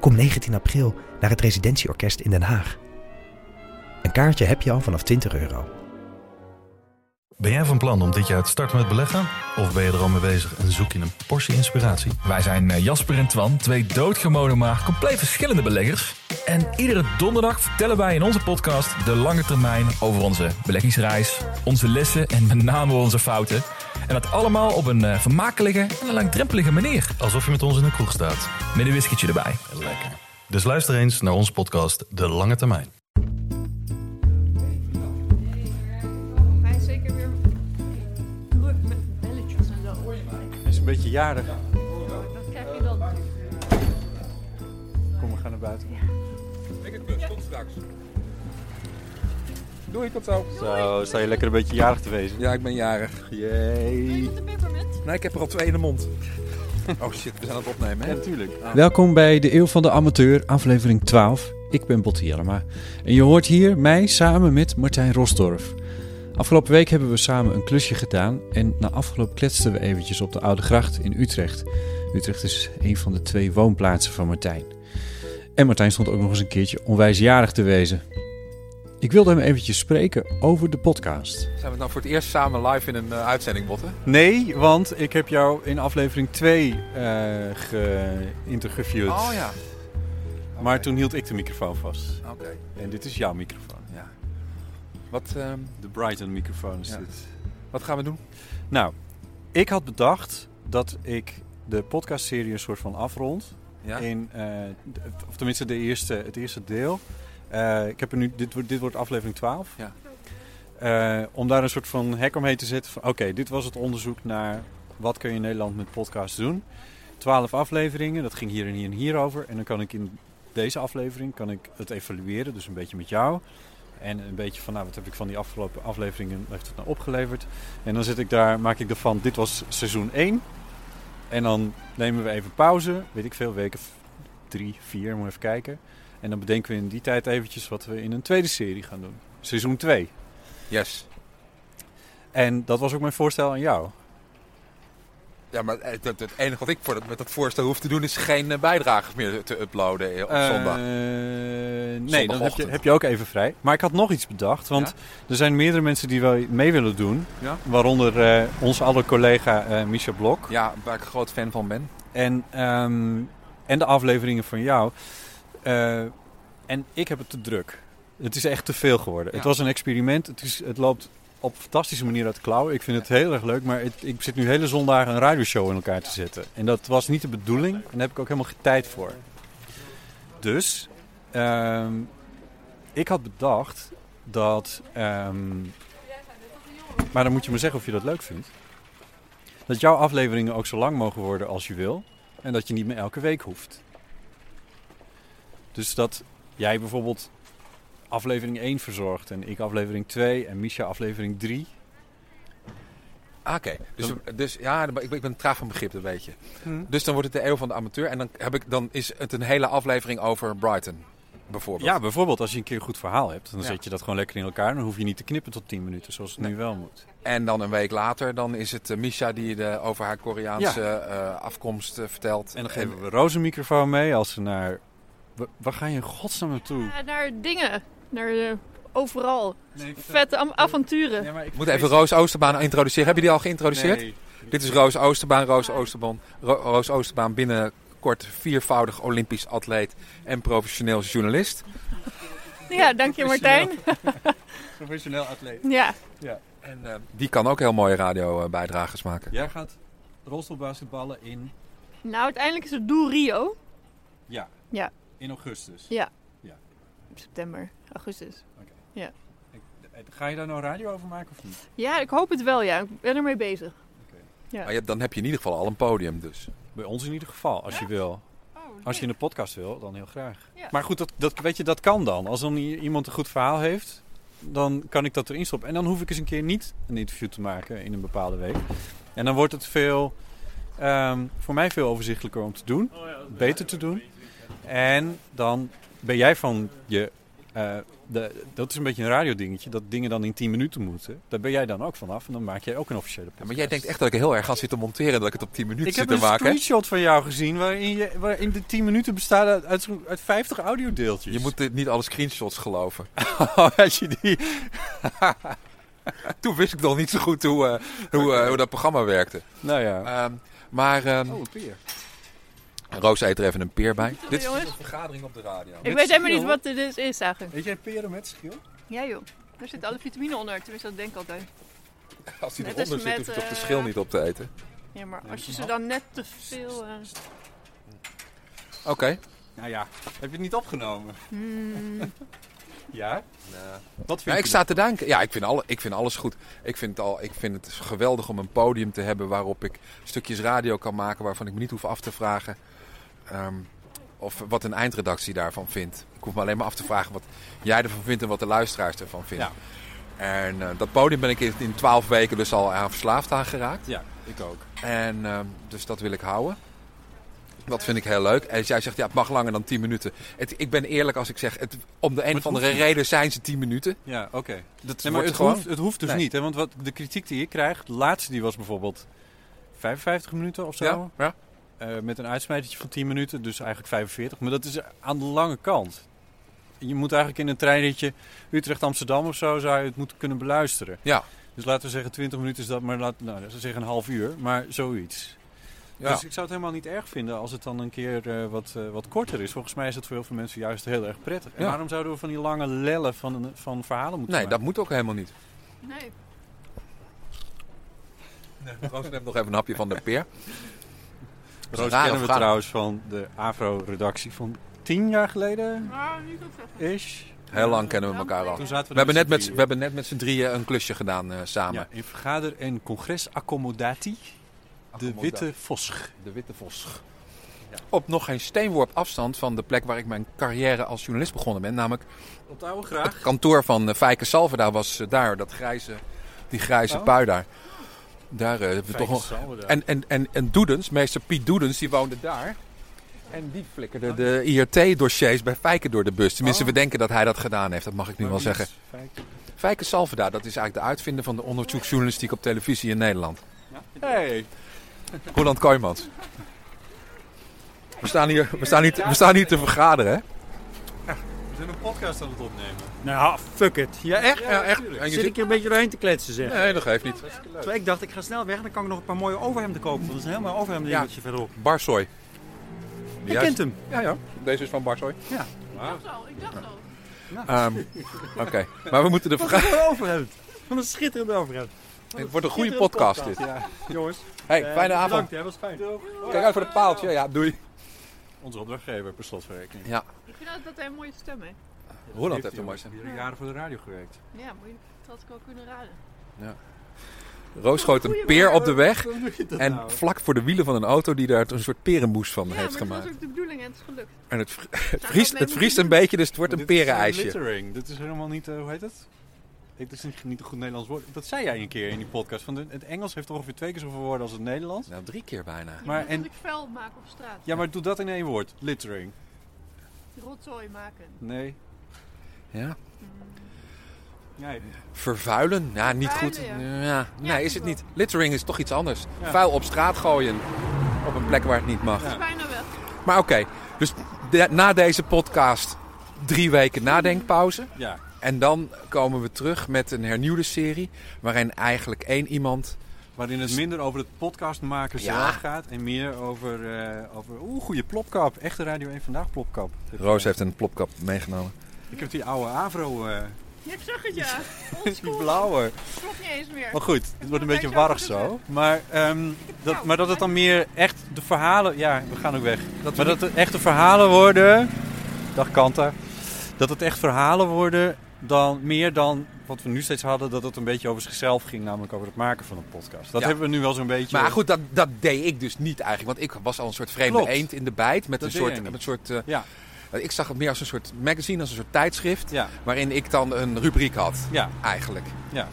Kom 19 april naar het Residentieorkest in Den Haag. Een kaartje heb je al vanaf 20 euro. Ben jij van plan om dit jaar te starten met beleggen? Of ben je er al mee bezig en zoek je een portie inspiratie? Wij zijn eh, Jasper en Twan, twee doodgewone maar compleet verschillende beleggers. En iedere donderdag vertellen wij in onze podcast de lange termijn over onze beleggingsreis, onze lessen en met name onze fouten. En dat allemaal op een eh, vermakelijke en een langdrempelige manier. Alsof je met ons in een kroeg staat. Met een whiskietje erbij. Lekker. Dus luister eens naar onze podcast De Lange Termijn. Hij is zeker weer druk met belletjes en zo. Hij is een beetje jarig. Dat krijg je dan. Kom, we gaan naar buiten. Doei, tot zo. Zo, sta je lekker een beetje jarig te wezen. Ja, ik ben jarig. Jee. Met de peppermint. Nee, ik heb er al twee in de mond. Oh shit, we zijn aan het opnemen, hè? Ja, natuurlijk. Welkom bij de Eeuw van de Amateur, aflevering 12. Ik ben Botte Jellema. En je hoort hier mij samen met Martijn Rosdorf. Afgelopen week hebben we samen een klusje gedaan en na afgelopen kletsten we eventjes op de Oude Gracht in Utrecht. Utrecht is een van de twee woonplaatsen van Martijn. En Martijn stond ook nog eens een keertje onwijsjarig te wezen. Ik wilde hem eventjes spreken over de podcast. Zijn we nou voor het eerst samen live in een eh, uitzending, Botten? Nee, want ik heb jou in aflevering 2 eh geïnterviewd. Oh ja. Maar toen hield ik de microfoon vast. Oké. En dit is jouw microfoon. Ja. Wat, ehm, De Brighton microfoon is Ja. dit. wat gaan we doen? Nou, ik had bedacht dat ik de podcastserie een soort van afrond. Ja? In, eh, of tenminste de eerste, het eerste deel. Eh, ik heb er nu, dit, wordt- dit wordt aflevering 12. Ja. Eh, om daar een soort van hek omheen te zetten van... Oké, dit was het onderzoek naar wat kun je in Nederland met podcasts doen. 12 afleveringen, dat ging hier en hier en hier over. En dan kan ik in deze aflevering kan ik het evalueren, dus een beetje met jou. En een beetje van, nou, wat heb ik van die afgelopen afleveringen, heeft het nou opgeleverd? En dan zit ik daar, maak ik ervan, dit was seizoen 1. En dan nemen we even pauze, weet ik veel, weken drie, vier, moet even kijken. En dan bedenken we in die tijd eventjes wat we in een tweede serie gaan doen. Seizoen 2. Yes. En dat was ook mijn voorstel aan jou. Ja, maar het, het, het enige wat ik voor dat, met dat voorstel hoef te doen is geen eh, bijdragers meer te uploaden eh, op Eh, zondag. nee, dan heb je, heb je ook even vrij. Maar ik had nog iets bedacht, want er zijn meerdere mensen die wel mee willen doen. Ja? Waaronder eh, onze alle collega eh Misha Blok. Ja, waar ik een groot fan van ben. En, ehm, en de afleveringen van jou. Eh, en ik heb het te druk. Het is echt te veel geworden. Ja. Het was een experiment. Het, is, het loopt op een fantastische manier uit de klauwen. Ik vind het heel erg leuk. Maar het- ik zit nu hele zondagen een radioshow in elkaar te zetten. En dat was niet de bedoeling. En daar heb ik ook helemaal geen tijd voor. Dus, ehm, ik had bedacht dat... ehm, maar dan moet je me zeggen of je dat leuk vindt. Dat jouw afleveringen ook zo lang mogen worden als je wil. En dat je niet meer elke week hoeft. Dus dat jij bijvoorbeeld aflevering 1 verzorgt en ik aflevering 2 en Misha aflevering 3. Ah, Oké, dus, dus ja, ik ben, ik ben traag van begrip, dat weet je. Hm. Dus dan wordt het de eeuw van de amateur en dan, heb ik, dan is het een hele aflevering over Brighton, bijvoorbeeld. Ja, bijvoorbeeld als je een keer een goed verhaal hebt, dan Ja. zet je dat gewoon lekker in elkaar. Dan hoef je niet te knippen tot 10 minuten zoals het nu wel moet. En dan een week later, dan is het eh, Misha die de, over haar Koreaanse eh, afkomst eh, vertelt. En dan geven we Roos een microfoon mee als ze naar... Wa- Waar ga je in godsnaam naartoe? Ja, naar dingen. Naar eh, overal. Nee, Vette avonturen. Ja, maar ik moet even Roos Oosterbaan introduceren. Heb je die al geïntroduceerd? Nee. Dit is Roos Oosterbaan. Roos Oosterbaan, Ro- Roos Oosterbaan binnenkort viervoudig Olympisch atleet en professioneel journalist. Ja, dank je Martijn. Professioneel atleet. Ja. En eh, die kan ook heel mooie radiobijdragers maken. Jij gaat rolstoelbasketballen in... Nou, uiteindelijk is het doel Rio. Ja. Ja. In augustus. Ja. Ja. September, augustus. Ik- Ga je daar nou radio over maken of niet? Ja, ik hoop het wel, ja. Ik ben ermee bezig. Ja. Maar je, dan heb je in ieder geval al een podium dus. Bij ons in ieder geval, als je wil. Oh, als je in de podcast wil, dan heel graag. Ja. Maar goed, dat, dat, weet je, dat kan dan. Als dan iemand een goed verhaal heeft, dan kan ik dat erin stoppen. En dan hoef ik eens een keer niet een interview te maken in een bepaalde week. En dan wordt het veel, ehm, voor mij veel overzichtelijker om te doen. Beter te doen. En dan ben jij van je... eh, de, dat is een beetje een radiodingetje, dat dingen dan in 10 minuten moeten. Daar ben jij dan ook vanaf en dan maak jij ook een officiële Ja, podcast. maar jij denkt echt dat ik heel erg ga zitten monteren en dat ik het op 10 minuten Ik zit heb te een maken. screenshot van jou gezien waarin, je, waarin de 10 minuten bestaan uit, uit, zo'n- uit 50 audiodeeltjes. Je moet dit niet alle screenshots geloven. Als je die... Toen wist ik nog niet zo goed hoe, eh, hoe, eh, hoe dat programma werkte. Nou ja. Ehm, maar ehm, Oh, een peer. Roos eet er even een peer bij. Dit is een vergadering op de radio. Ik weet helemaal niet wat dit is eigenlijk. Eet jij peren met schil? Ja joh, daar zitten alle vitamine onder. Tenminste, dat denk ik altijd. Als hij Net eronder zit, hoef je toch de eh, schil niet op te eten. Ja, maar als je ze dan net te veel... eh, Oké. Nou ja. Heb je het niet opgenomen? hmm, Ja? Wat vind Ja, je ik sta te denken. Ja, ik vind, alle, ik vind alles goed. Ik vind, het al, ik vind het geweldig om een podium te hebben waarop ik stukjes radio kan maken waarvan ik me niet hoef af te vragen ehm, of wat een eindredactie daarvan vindt. Ik hoef me alleen maar af te vragen wat jij ervan vindt en wat de luisteraars ervan vinden. En eh, dat podium ben ik in twaalf weken dus al aan verslaafd aan geraakt. Ja, ik ook. En ehm, dus dat wil ik houden. Dat vind ik heel leuk. En als jij zegt, ja, het mag langer dan 10 minuten. Het, ik ben eerlijk als ik zeg, het, om de een of andere niet. reden zijn ze 10 minuten. Ja, oké. Dat Nee, maar wordt het gewoon... hoeft, het hoeft dus Nee. niet. Hè? Want wat, de kritiek die ik krijg, de laatste die was bijvoorbeeld 55 minuten of zo. Ja, ja. Eh, met een uitsmijtertje van 10 minuten, dus eigenlijk 45. Maar dat is aan de lange kant. Je moet eigenlijk in een treinritje Utrecht-Amsterdam of zo, zou je het moeten kunnen beluisteren. Ja. Dus laten we zeggen 20 minuten is dat, maar laten nou, laten we zeggen een half uur, maar zoiets. Ja. Dus ik zou het helemaal niet erg vinden als het dan een keer eh, wat, eh, wat korter is. Volgens mij is het voor heel veel mensen juist heel erg prettig. En Ja. waarom zouden we van die lange lellen van, van verhalen moeten Nee, dat moet ook helemaal niet. nee. Roos neemt nog even een hapje van de peer. Dat is Roos kennen we vraag. trouwens van de AVRO-redactie van tien jaar geleden, zeggen. ish. Heel lang kennen we elkaar al. Toen zaten we, We hebben, er net met, z'n we drieën. hebben net met z'n drieën een klusje gedaan eh, samen. Ja, in vergader- en congresaccommodatie. De. Witte Vos. De Witte Vos. Op nog geen steenworp afstand van de plek waar ik mijn carrière als journalist begonnen ben. Namelijk Op oude het graag. kantoor van uh, Fijke Salverda was eh, daar. Dat grijze, die grijze Oh. pui daar. Daar eh, hebben we toch nog... En, en, en, en Doedens, meester Piet Doedens, die woonde daar. En die flikkerde de IRT-dossiers bij Fijke door de bus. Tenminste, Oh. we denken dat hij dat gedaan heeft. Dat mag ik nu wel zeggen. Fijke. Fijke Salverda, dat is eigenlijk de uitvinder van de onderzoeksjournalistiek op televisie in Nederland. Hey. Roland Kooijmans. We staan hier, we staan hier, te- we staan hier te vergaderen, hè? We zijn een podcast aan het opnemen. Nou, fuck it. Ja, echt? Ja, echt. tuurlijk. En Zit ik hier een beetje doorheen te kletsen, zeg. Nee, dat geeft niet. Terwijl ik dacht, ik ga snel weg, dan kan ik nog een paar mooie overhemden kopen. Want dat is een heel mooi overhemd Ja. dingetje verderop. Barsoy. Je kent hem. Ja, ja. Deze is van Barsoy. Ik dacht al, ik dacht al. Ehm, Oké, maar we moeten de Wat vraag... een mooi overhemd. Wat een schitterend overhemd. Het wordt een goede podcast dit. Ja, jongens. Hey, eh, fijne avond. Bedankt, hè, was fijn. Kijk uit voor het paaltje. Ja, doei. Onze opdrachtgever per slotverrekening. Ja, Ik vind dat hij een mooie stem heeft. Roland heeft een mooi Die heeft jaren voor de radio gewerkt. Ja, moet je, dat had ik wel kunnen raden. Roos schoot een peer op de weg. Dat En nou? vlak voor de wielen van een auto die daar een soort perenmoes van Ja, heeft maar dat gemaakt. was ook de bedoeling en het is gelukt. En het, vri- het, vriest, het vriest een beetje, dus het wordt een Dit is, perenijsje. littering. Dit is helemaal niet, eh, hoe heet het? Het is niet, een goed Nederlands woord. Dat zei jij een keer in die podcast. Van de, het Engels heeft ongeveer twee keer zoveel woorden als het Nederlands. Nou, drie keer bijna. Je Maar moet en- dat ik vuil maak op straat. Ja, maar doe dat in één woord. Littering. Rotzooi maken. Nee. Ja. Nee. Vervuilen? Ja, niet goed. Ja. Nee, is het niet. Littering is toch iets anders. Ja. Vuil op straat gooien. Op een plek waar het niet mag. Dat is bijna weg. Maar oké, dus de- na deze podcast drie weken nadenkpauze. Ja. En dan komen we terug met een hernieuwde serie. Waarin eigenlijk één iemand. Waarin het minder over het podcast maken Ja. zelf gaat. En meer over, eh over oeh, goede plopkap. Echte Radio 1 Vandaag plopkap. Roos je- heeft een plopkap meegenomen. Ik heb die oude Avro, eh Ja, ik zag het ja. die blauwe. Klopt niet eens meer. Maar goed, het wordt een beetje warrig zo. Maar, ehm, dat, maar dat het dan meer echt de verhalen... Ja, we gaan ook weg. Dat Maar dat het echt de verhalen worden... Dag Kanta. Dat het echt verhalen worden dan meer dan wat we nu steeds hadden, dat het een beetje over zichzelf ging, namelijk over het maken van een podcast. Dat Ja. hebben we nu wel zo'n beetje. Maar goed, dat, dat deed ik dus niet eigenlijk. Want ik was al een soort vreemde Klopt. eend in de bijt. Met Dat een soort, met een soort eh, Ja, ik zag het meer als een soort magazine, als een soort tijdschrift. ja, Waarin ik dan een rubriek had, ja, eigenlijk. ja.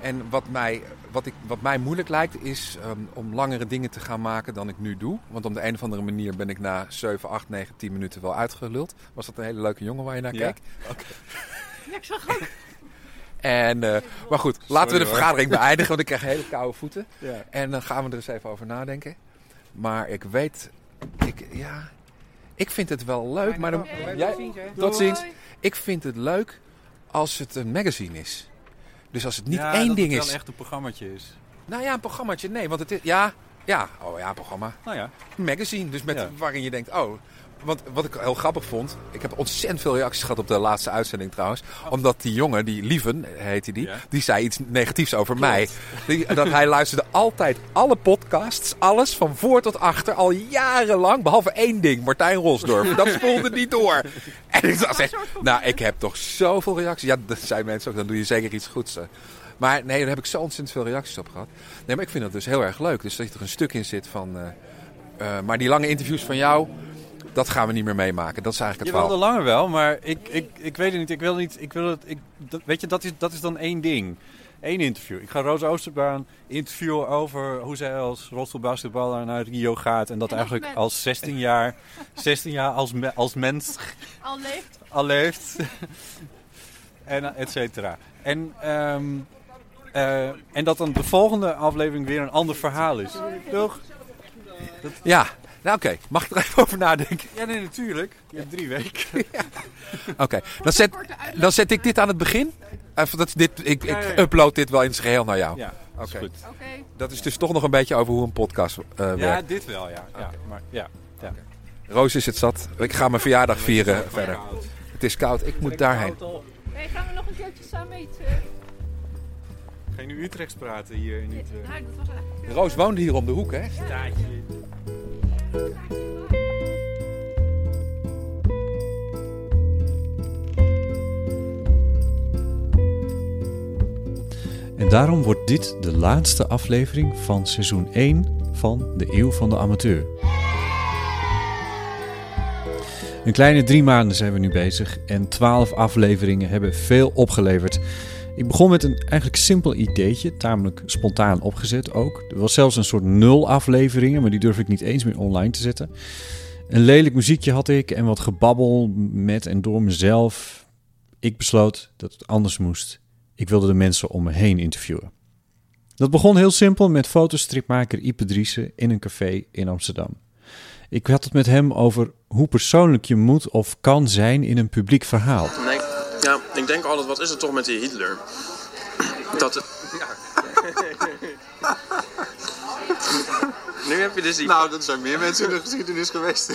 En wat mij, wat ik, wat mij moeilijk lijkt, is ehm, om langere dingen te gaan maken dan ik nu doe. Want op de een of andere manier ben ik na 7, 8, 9, 10 minuten wel uitgeluld. Was dat een hele leuke jongen waar je naar keek? Ja, ik zag ook. En, eh, maar goed, laten we de hoor. vergadering beëindigen, want ik krijg hele koude voeten. ja. En dan gaan we er eens even over nadenken. Maar ik weet, ik, ja, ik vind het wel leuk. Maar dan, jij, tot ziens. Ik vind het leuk als het een magazine is. Dus als het niet Ja, één dat ding het is. wel echt een programmaatje is. Nou ja, een programmaatje. Nee, want het is, ja, ja, oh ja, een programma. Nou ja, Een magazine. Dus met, Ja. waarin je denkt, oh. Want wat ik heel grappig vond, ik heb ontzettend veel reacties gehad op de laatste uitzending trouwens. Omdat die jongen, die Lieven heette die, Ja. die zei iets negatiefs over mij. Die, dat hij luisterde altijd alle podcasts, alles van voor tot achter, al jarenlang. Behalve één ding, Martijn Rosdorf. Dat spoelde niet door. En ik dacht, echt, nou ik heb toch zoveel reacties. Ja, dat zijn mensen ook, dan doe je zeker iets goeds. Maar nee, daar heb ik zo ontzettend veel reacties op gehad. Nee, maar ik vind het dus heel erg leuk. Dus dat er een stuk in zit van... eh, eh, maar die lange interviews van jou, dat gaan we niet meer meemaken. Dat is eigenlijk je het wilde verhaal. langer wel, maar ik, ik, ik weet het niet. Ik wil niet. Ik wil het. Ik, dat, weet je, dat is, dat is dan één ding. Eén interview. Ik ga Roos Oosterbaan interviewen over hoe zij als rolstoelbasketballer naar Rio gaat. En dat En eigenlijk mens. als 16 jaar, 16 jaar als, me- als mens Al leeft. al leeft. en et cetera. En, ehm, eh, en dat dan de volgende aflevering weer een ander verhaal is. Toch? Ja, nou oké. Mag ik er even over nadenken? Ja, nee, natuurlijk. Je hebt drie weken. Oké, dan, zet, dan zet ik dit aan het begin. Even dat dit, ik, Ja, ja, ik ja. upload dit wel in zijn geheel naar jou. Ja, dat is Oké. goed. Oké. Dat is dus toch nog een beetje over hoe een podcast eh, Ja, werkt. dit wel, ja. ja, maar, ja, ja. Roos is het zat. Ik ga mijn verjaardag vieren verder. Het is koud, ik moet daarheen. Hey, gaan we nog een keertje samen eten? Ga je nu Utrechts praten hier in uh, Nou, dat was eigenlijk... Roos woonde hier om de hoek, hè? staatje? En daarom wordt dit de laatste aflevering van seizoen 1 van de Eeuw van de Amateur. Een kleine drie maanden zijn we nu bezig en twaalf afleveringen hebben veel opgeleverd. Ik begon met een eigenlijk simpel ideetje, tamelijk spontaan opgezet ook. Er was zelfs een soort nul afleveringen, maar die durf ik niet eens meer online te zetten. Een lelijk muziekje had ik en wat gebabbel met en door mezelf. Ik besloot dat het anders moest. Ik wilde de mensen om me heen interviewen. Dat begon heel simpel met fotostripmaker Ipe Driessen in een café in Amsterdam. Ik had het met hem over hoe persoonlijk je moet of kan zijn in een publiek verhaal. Ja, ik denk altijd, wat is het toch met die Hitler? Dat het... nu heb je dus die... Nou, dat zijn meer mensen in de geschiedenis geweest.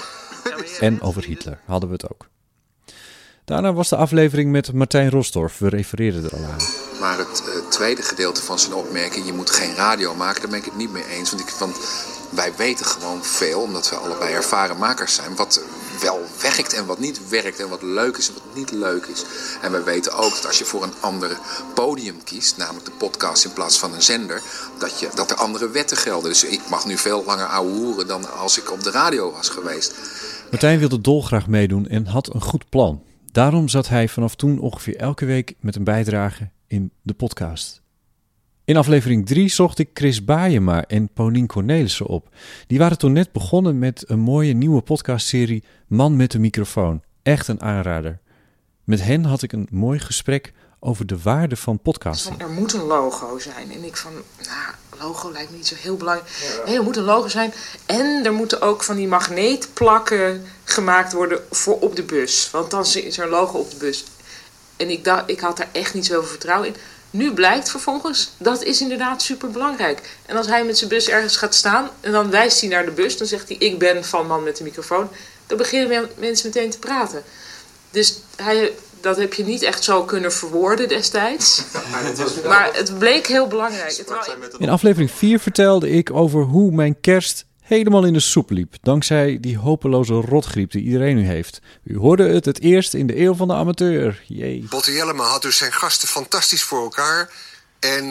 En over Hitler hadden we het ook. Daarna was de aflevering met Martijn Rosdorf. We refereerden er al aan. Maar het eh, tweede gedeelte van zijn opmerking, je moet geen radio maken, daar ben ik het niet mee eens. Want, ik, want wij weten gewoon veel, omdat we allebei ervaren makers zijn, wat wel werkt en wat niet werkt en wat leuk is en wat niet leuk is. En we weten ook dat als je voor een ander podium kiest, namelijk de podcast in plaats van een zender, dat, je, dat er andere wetten gelden. Dus ik mag nu veel langer ouwe hoeren dan als ik op de radio was geweest. Martijn wilde dolgraag meedoen en had een goed plan. Daarom zat hij vanaf toen ongeveer elke week met een bijdrage in de podcast. In aflevering 3 zocht ik Chris Baayema en Paulien Cornelissen op. Die waren toen net begonnen met een mooie nieuwe podcastserie Man met de microfoon. Echt een aanrader. Met hen had ik een mooi gesprek over de waarde van podcasting. Van, er moet een logo zijn. En ik van, nou, logo lijkt me niet zo heel belangrijk. Nee, er moet een logo zijn. En er moeten ook van die magneetplakken gemaakt worden voor op de bus. Want dan is er een logo op de bus. En ik, ik had daar echt niet zoveel vertrouwen in. Nu blijkt vervolgens, dat is inderdaad super belangrijk. En als hij met zijn bus ergens gaat staan en dan wijst hij naar de bus, dan zegt hij: Ik ben van man met de microfoon. Dan beginnen men- mensen meteen te praten. Dus hij, dat heb je niet echt zo kunnen verwoorden destijds. Maar het bleek heel belangrijk. In aflevering 4 vertelde ik over hoe mijn kerst helemaal in de soep liep. Dankzij die hopeloze rotgriep die iedereen nu heeft. U hoorde het het eerst in de eeuw van de amateur. Jee. Botte Jellema had dus zijn gasten fantastisch voor elkaar. En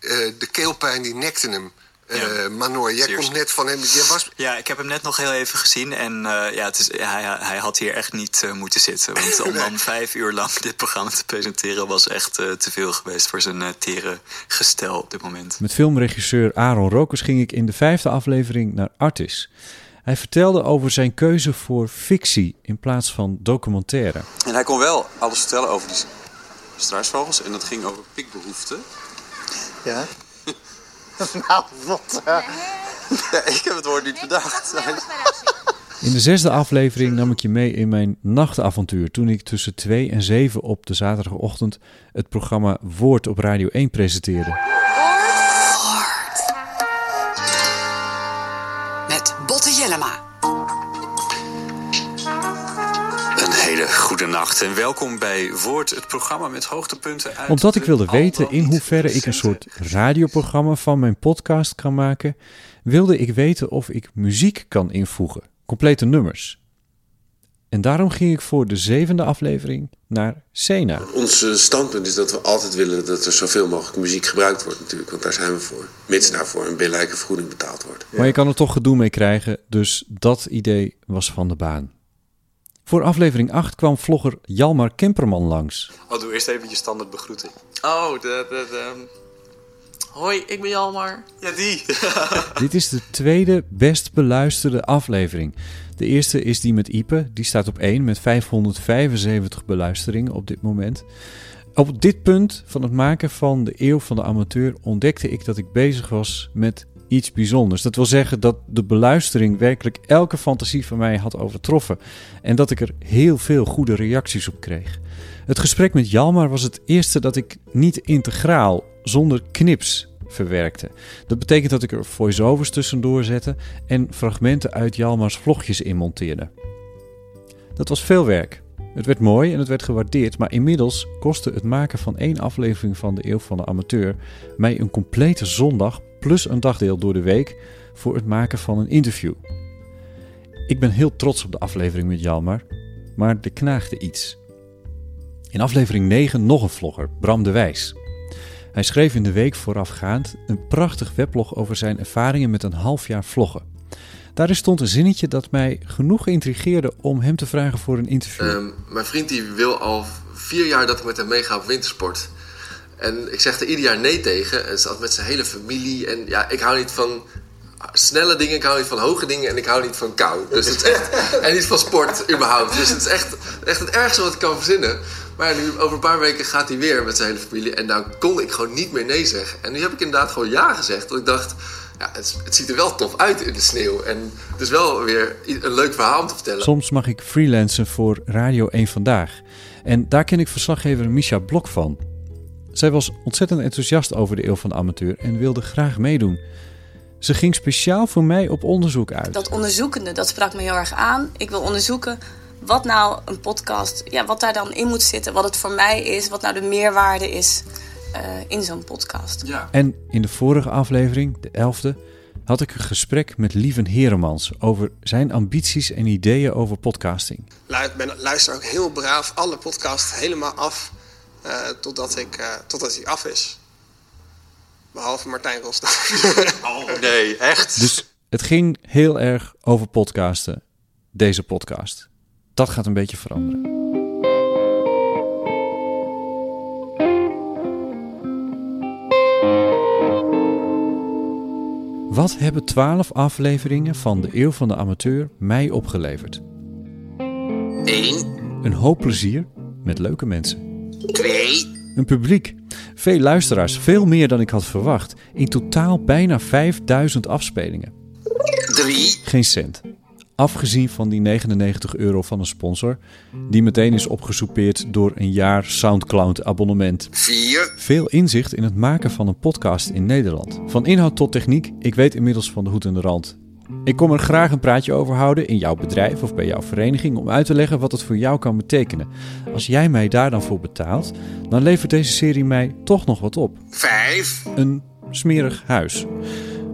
eh, de keelpijn die nekte hem. Uh, Manor, jij komt net van hem. Jij was... Ja, ik heb hem net nog heel even gezien. En uh, ja, het is, hij, hij had hier echt niet uh, moeten zitten. Want om dan vijf uur lang dit programma te presenteren... was echt te veel geweest voor zijn tere gestel op dit moment. Met filmregisseur Aaron Rokers ging ik in de vijfde aflevering naar Artis. Hij vertelde over zijn keuze voor fictie in plaats van documentaire. En hij kon wel alles vertellen over die struisvogels. En dat ging over pikbehoeften. Ja. nou, wat? Uh... Ja, ik heb het woord niet bedacht. In de zesde aflevering nam ik je mee in mijn nachtavontuur toen ik tussen 2 en 7 op de zaterdagochtend het programma Woord op Radio 1 presenteerde. En welkom bij Woord, het programma met hoogtepunten uit Omdat ik de wilde weten in hoeverre ik een soort radioprogramma van mijn podcast kan maken, wilde ik weten of ik muziek kan invoegen, complete nummers. En daarom ging ik voor de zevende aflevering naar Sena. Ons standpunt is dat we altijd willen dat er zoveel mogelijk muziek gebruikt wordt natuurlijk. Want daar zijn we voor. Mits daarvoor een billijke vergoeding betaald wordt. Maar je kan er toch gedoe mee krijgen, dus dat idee was van de baan. Voor aflevering 8 kwam vlogger Jalmar Kemperman langs. Oh, doe eerst even je standaard begroeting. Oh, de, de, de... Hoi, ik ben Jalmar. Ja, die. Dit is de tweede best beluisterde aflevering. De eerste is die met Ipe, die staat op 1 met 575 beluisteringen op dit moment. Op dit punt van het maken van de eeuw van de amateur ontdekte ik dat ik bezig was met iets bijzonders. Dat wil zeggen dat de beluistering werkelijk elke fantasie van mij had overtroffen en dat ik er heel veel goede reacties op kreeg. Het gesprek met Jalmar was het eerste dat ik niet integraal, zonder knips verwerkte. Dat betekent dat ik er voice-overs tussendoor zette en fragmenten uit Jalmars vlogjes inmonteerde. Dat was veel werk. Het werd mooi en het werd gewaardeerd, maar inmiddels kostte het maken van één aflevering van de Eeuw van de Amateur mij een complete zondag plus een dagdeel door de week voor het maken van een interview. Ik ben heel trots op de aflevering met Jalmar, maar er knaagde iets. In aflevering 9 nog een vlogger, Bram de Wijs. Hij schreef in de week voorafgaand een prachtig weblog over zijn ervaringen met een half jaar vloggen. Daarin stond een zinnetje dat mij genoeg intrigeerde om hem te vragen voor een interview. Ehm, mijn vriend die wil al vier jaar dat ik met hem meega op wintersport. En ik zeg er ieder jaar nee tegen. En zat met zijn hele familie. En ja, ik hou niet van snelle dingen, ik hou niet van hoge dingen en ik hou niet van kou. Dus het is echt, en niet van sport überhaupt. Dus het is echt, echt het ergste wat ik kan verzinnen. Maar nu, over een paar weken gaat hij weer met zijn hele familie. En nou kon ik gewoon niet meer nee zeggen. En nu heb ik inderdaad gewoon ja gezegd. Want ik dacht, ja, het, het ziet er wel tof uit in de sneeuw. En het is wel weer een leuk verhaal om te vertellen. Soms mag ik freelancen voor Radio 1 Vandaag. En daar ken ik verslaggever Misha Blok van. Zij was ontzettend enthousiast over de eeuw van de amateur en wilde graag meedoen. Ze ging speciaal voor mij op onderzoek uit. Dat onderzoekende, dat sprak me heel erg aan. Ik wil onderzoeken wat nou een podcast, ja, wat daar dan in moet zitten. Wat het voor mij is, wat nou de meerwaarde is uh, in zo'n podcast. Ja. En in de vorige aflevering, de elfde, had ik een gesprek met Lieven Heremans over zijn ambities en ideeën over podcasting. Ik ben, luister ook heel braaf alle podcasts helemaal af uh, totdat, ik, uh, totdat hij af is. Behalve Martijn Rosdorff. Oh nee, echt? Dus het ging heel erg over podcasten, deze podcast. Dat gaat een beetje veranderen. Wat hebben twaalf afleveringen van de Eeuw van de Amateur mij opgeleverd? 1, Een hoop plezier met leuke mensen. 2, Een publiek. Veel luisteraars, veel meer dan ik had verwacht. In totaal bijna 5000 afspelingen. 3, Geen cent. Afgezien van die 99 euro van een sponsor, die meteen is opgesoupeerd door een jaar Soundcloud-abonnement. 4, Veel inzicht in het maken van een podcast in Nederland. Van inhoud tot techniek, ik weet inmiddels van de hoed en de rand. Ik kom er graag een praatje over houden in jouw bedrijf of bij jouw vereniging om uit te leggen wat het voor jou kan betekenen. Als jij mij daar dan voor betaalt, dan levert deze serie mij toch nog wat op. 5, Een smerig huis.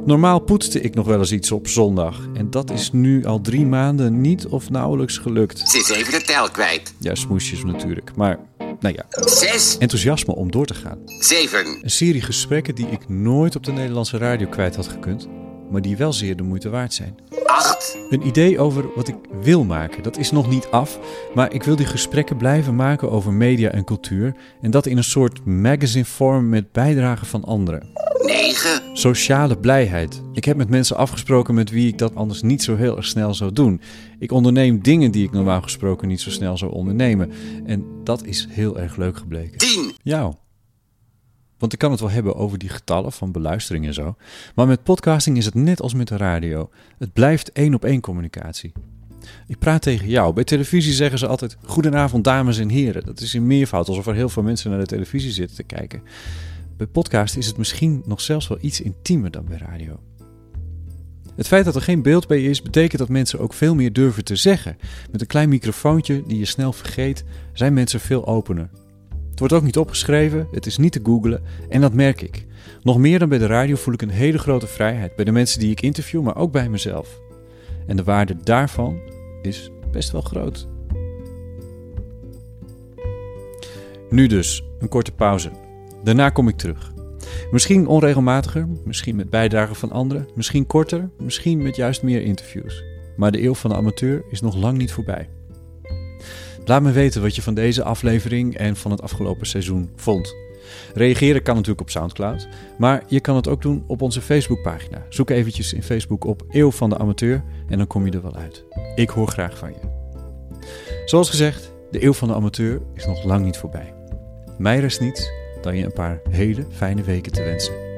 Normaal poetste ik nog wel eens iets op zondag. En dat is nu al drie maanden niet of nauwelijks gelukt. Ze is even de tel kwijt. Ja, smoesjes natuurlijk. Maar, nou ja. Zes. Enthousiasme om door te gaan. Zeven. Een serie gesprekken die ik nooit op de Nederlandse radio kwijt had gekund. Maar die wel zeer de moeite waard zijn. Acht. Een idee over wat ik wil maken. Dat is nog niet af. Maar ik wil die gesprekken blijven maken over media en cultuur. En dat in een soort magazine vorm met bijdragen van anderen. 9. Sociale blijheid. Ik heb met mensen afgesproken met wie ik dat anders niet zo heel erg snel zou doen. Ik onderneem dingen die ik normaal gesproken niet zo snel zou ondernemen. En dat is heel erg leuk gebleken. 10. Jou. Want ik kan het wel hebben over die getallen van beluistering en zo. Maar met podcasting is het net als met de radio. Het blijft één op één communicatie. Ik praat tegen jou. Bij televisie zeggen ze altijd: Goedenavond, dames en heren. Dat is in meervoud, alsof er heel veel mensen naar de televisie zitten te kijken. Bij podcast is het misschien nog zelfs wel iets intiemer dan bij radio. Het feit dat er geen beeld bij is, betekent dat mensen ook veel meer durven te zeggen. Met een klein microfoontje die je snel vergeet, zijn mensen veel opener. Het wordt ook niet opgeschreven, het is niet te googlen en dat merk ik. Nog meer dan bij de radio voel ik een hele grote vrijheid bij de mensen die ik interview, maar ook bij mezelf. En de waarde daarvan is best wel groot. Nu dus, een korte pauze. Daarna kom ik terug. Misschien onregelmatiger, misschien met bijdragen van anderen, misschien korter, misschien met juist meer interviews. Maar de eeuw van de amateur is nog lang niet voorbij. Laat me weten wat je van deze aflevering en van het afgelopen seizoen vond. Reageren kan natuurlijk op Soundcloud, maar je kan het ook doen op onze Facebookpagina. Zoek eventjes in Facebook op Eeuw van de Amateur en dan kom je er wel uit. Ik hoor graag van je. Zoals gezegd, de Eeuw van de Amateur is nog lang niet voorbij. Mij rest niets dan je een paar hele fijne weken te wensen.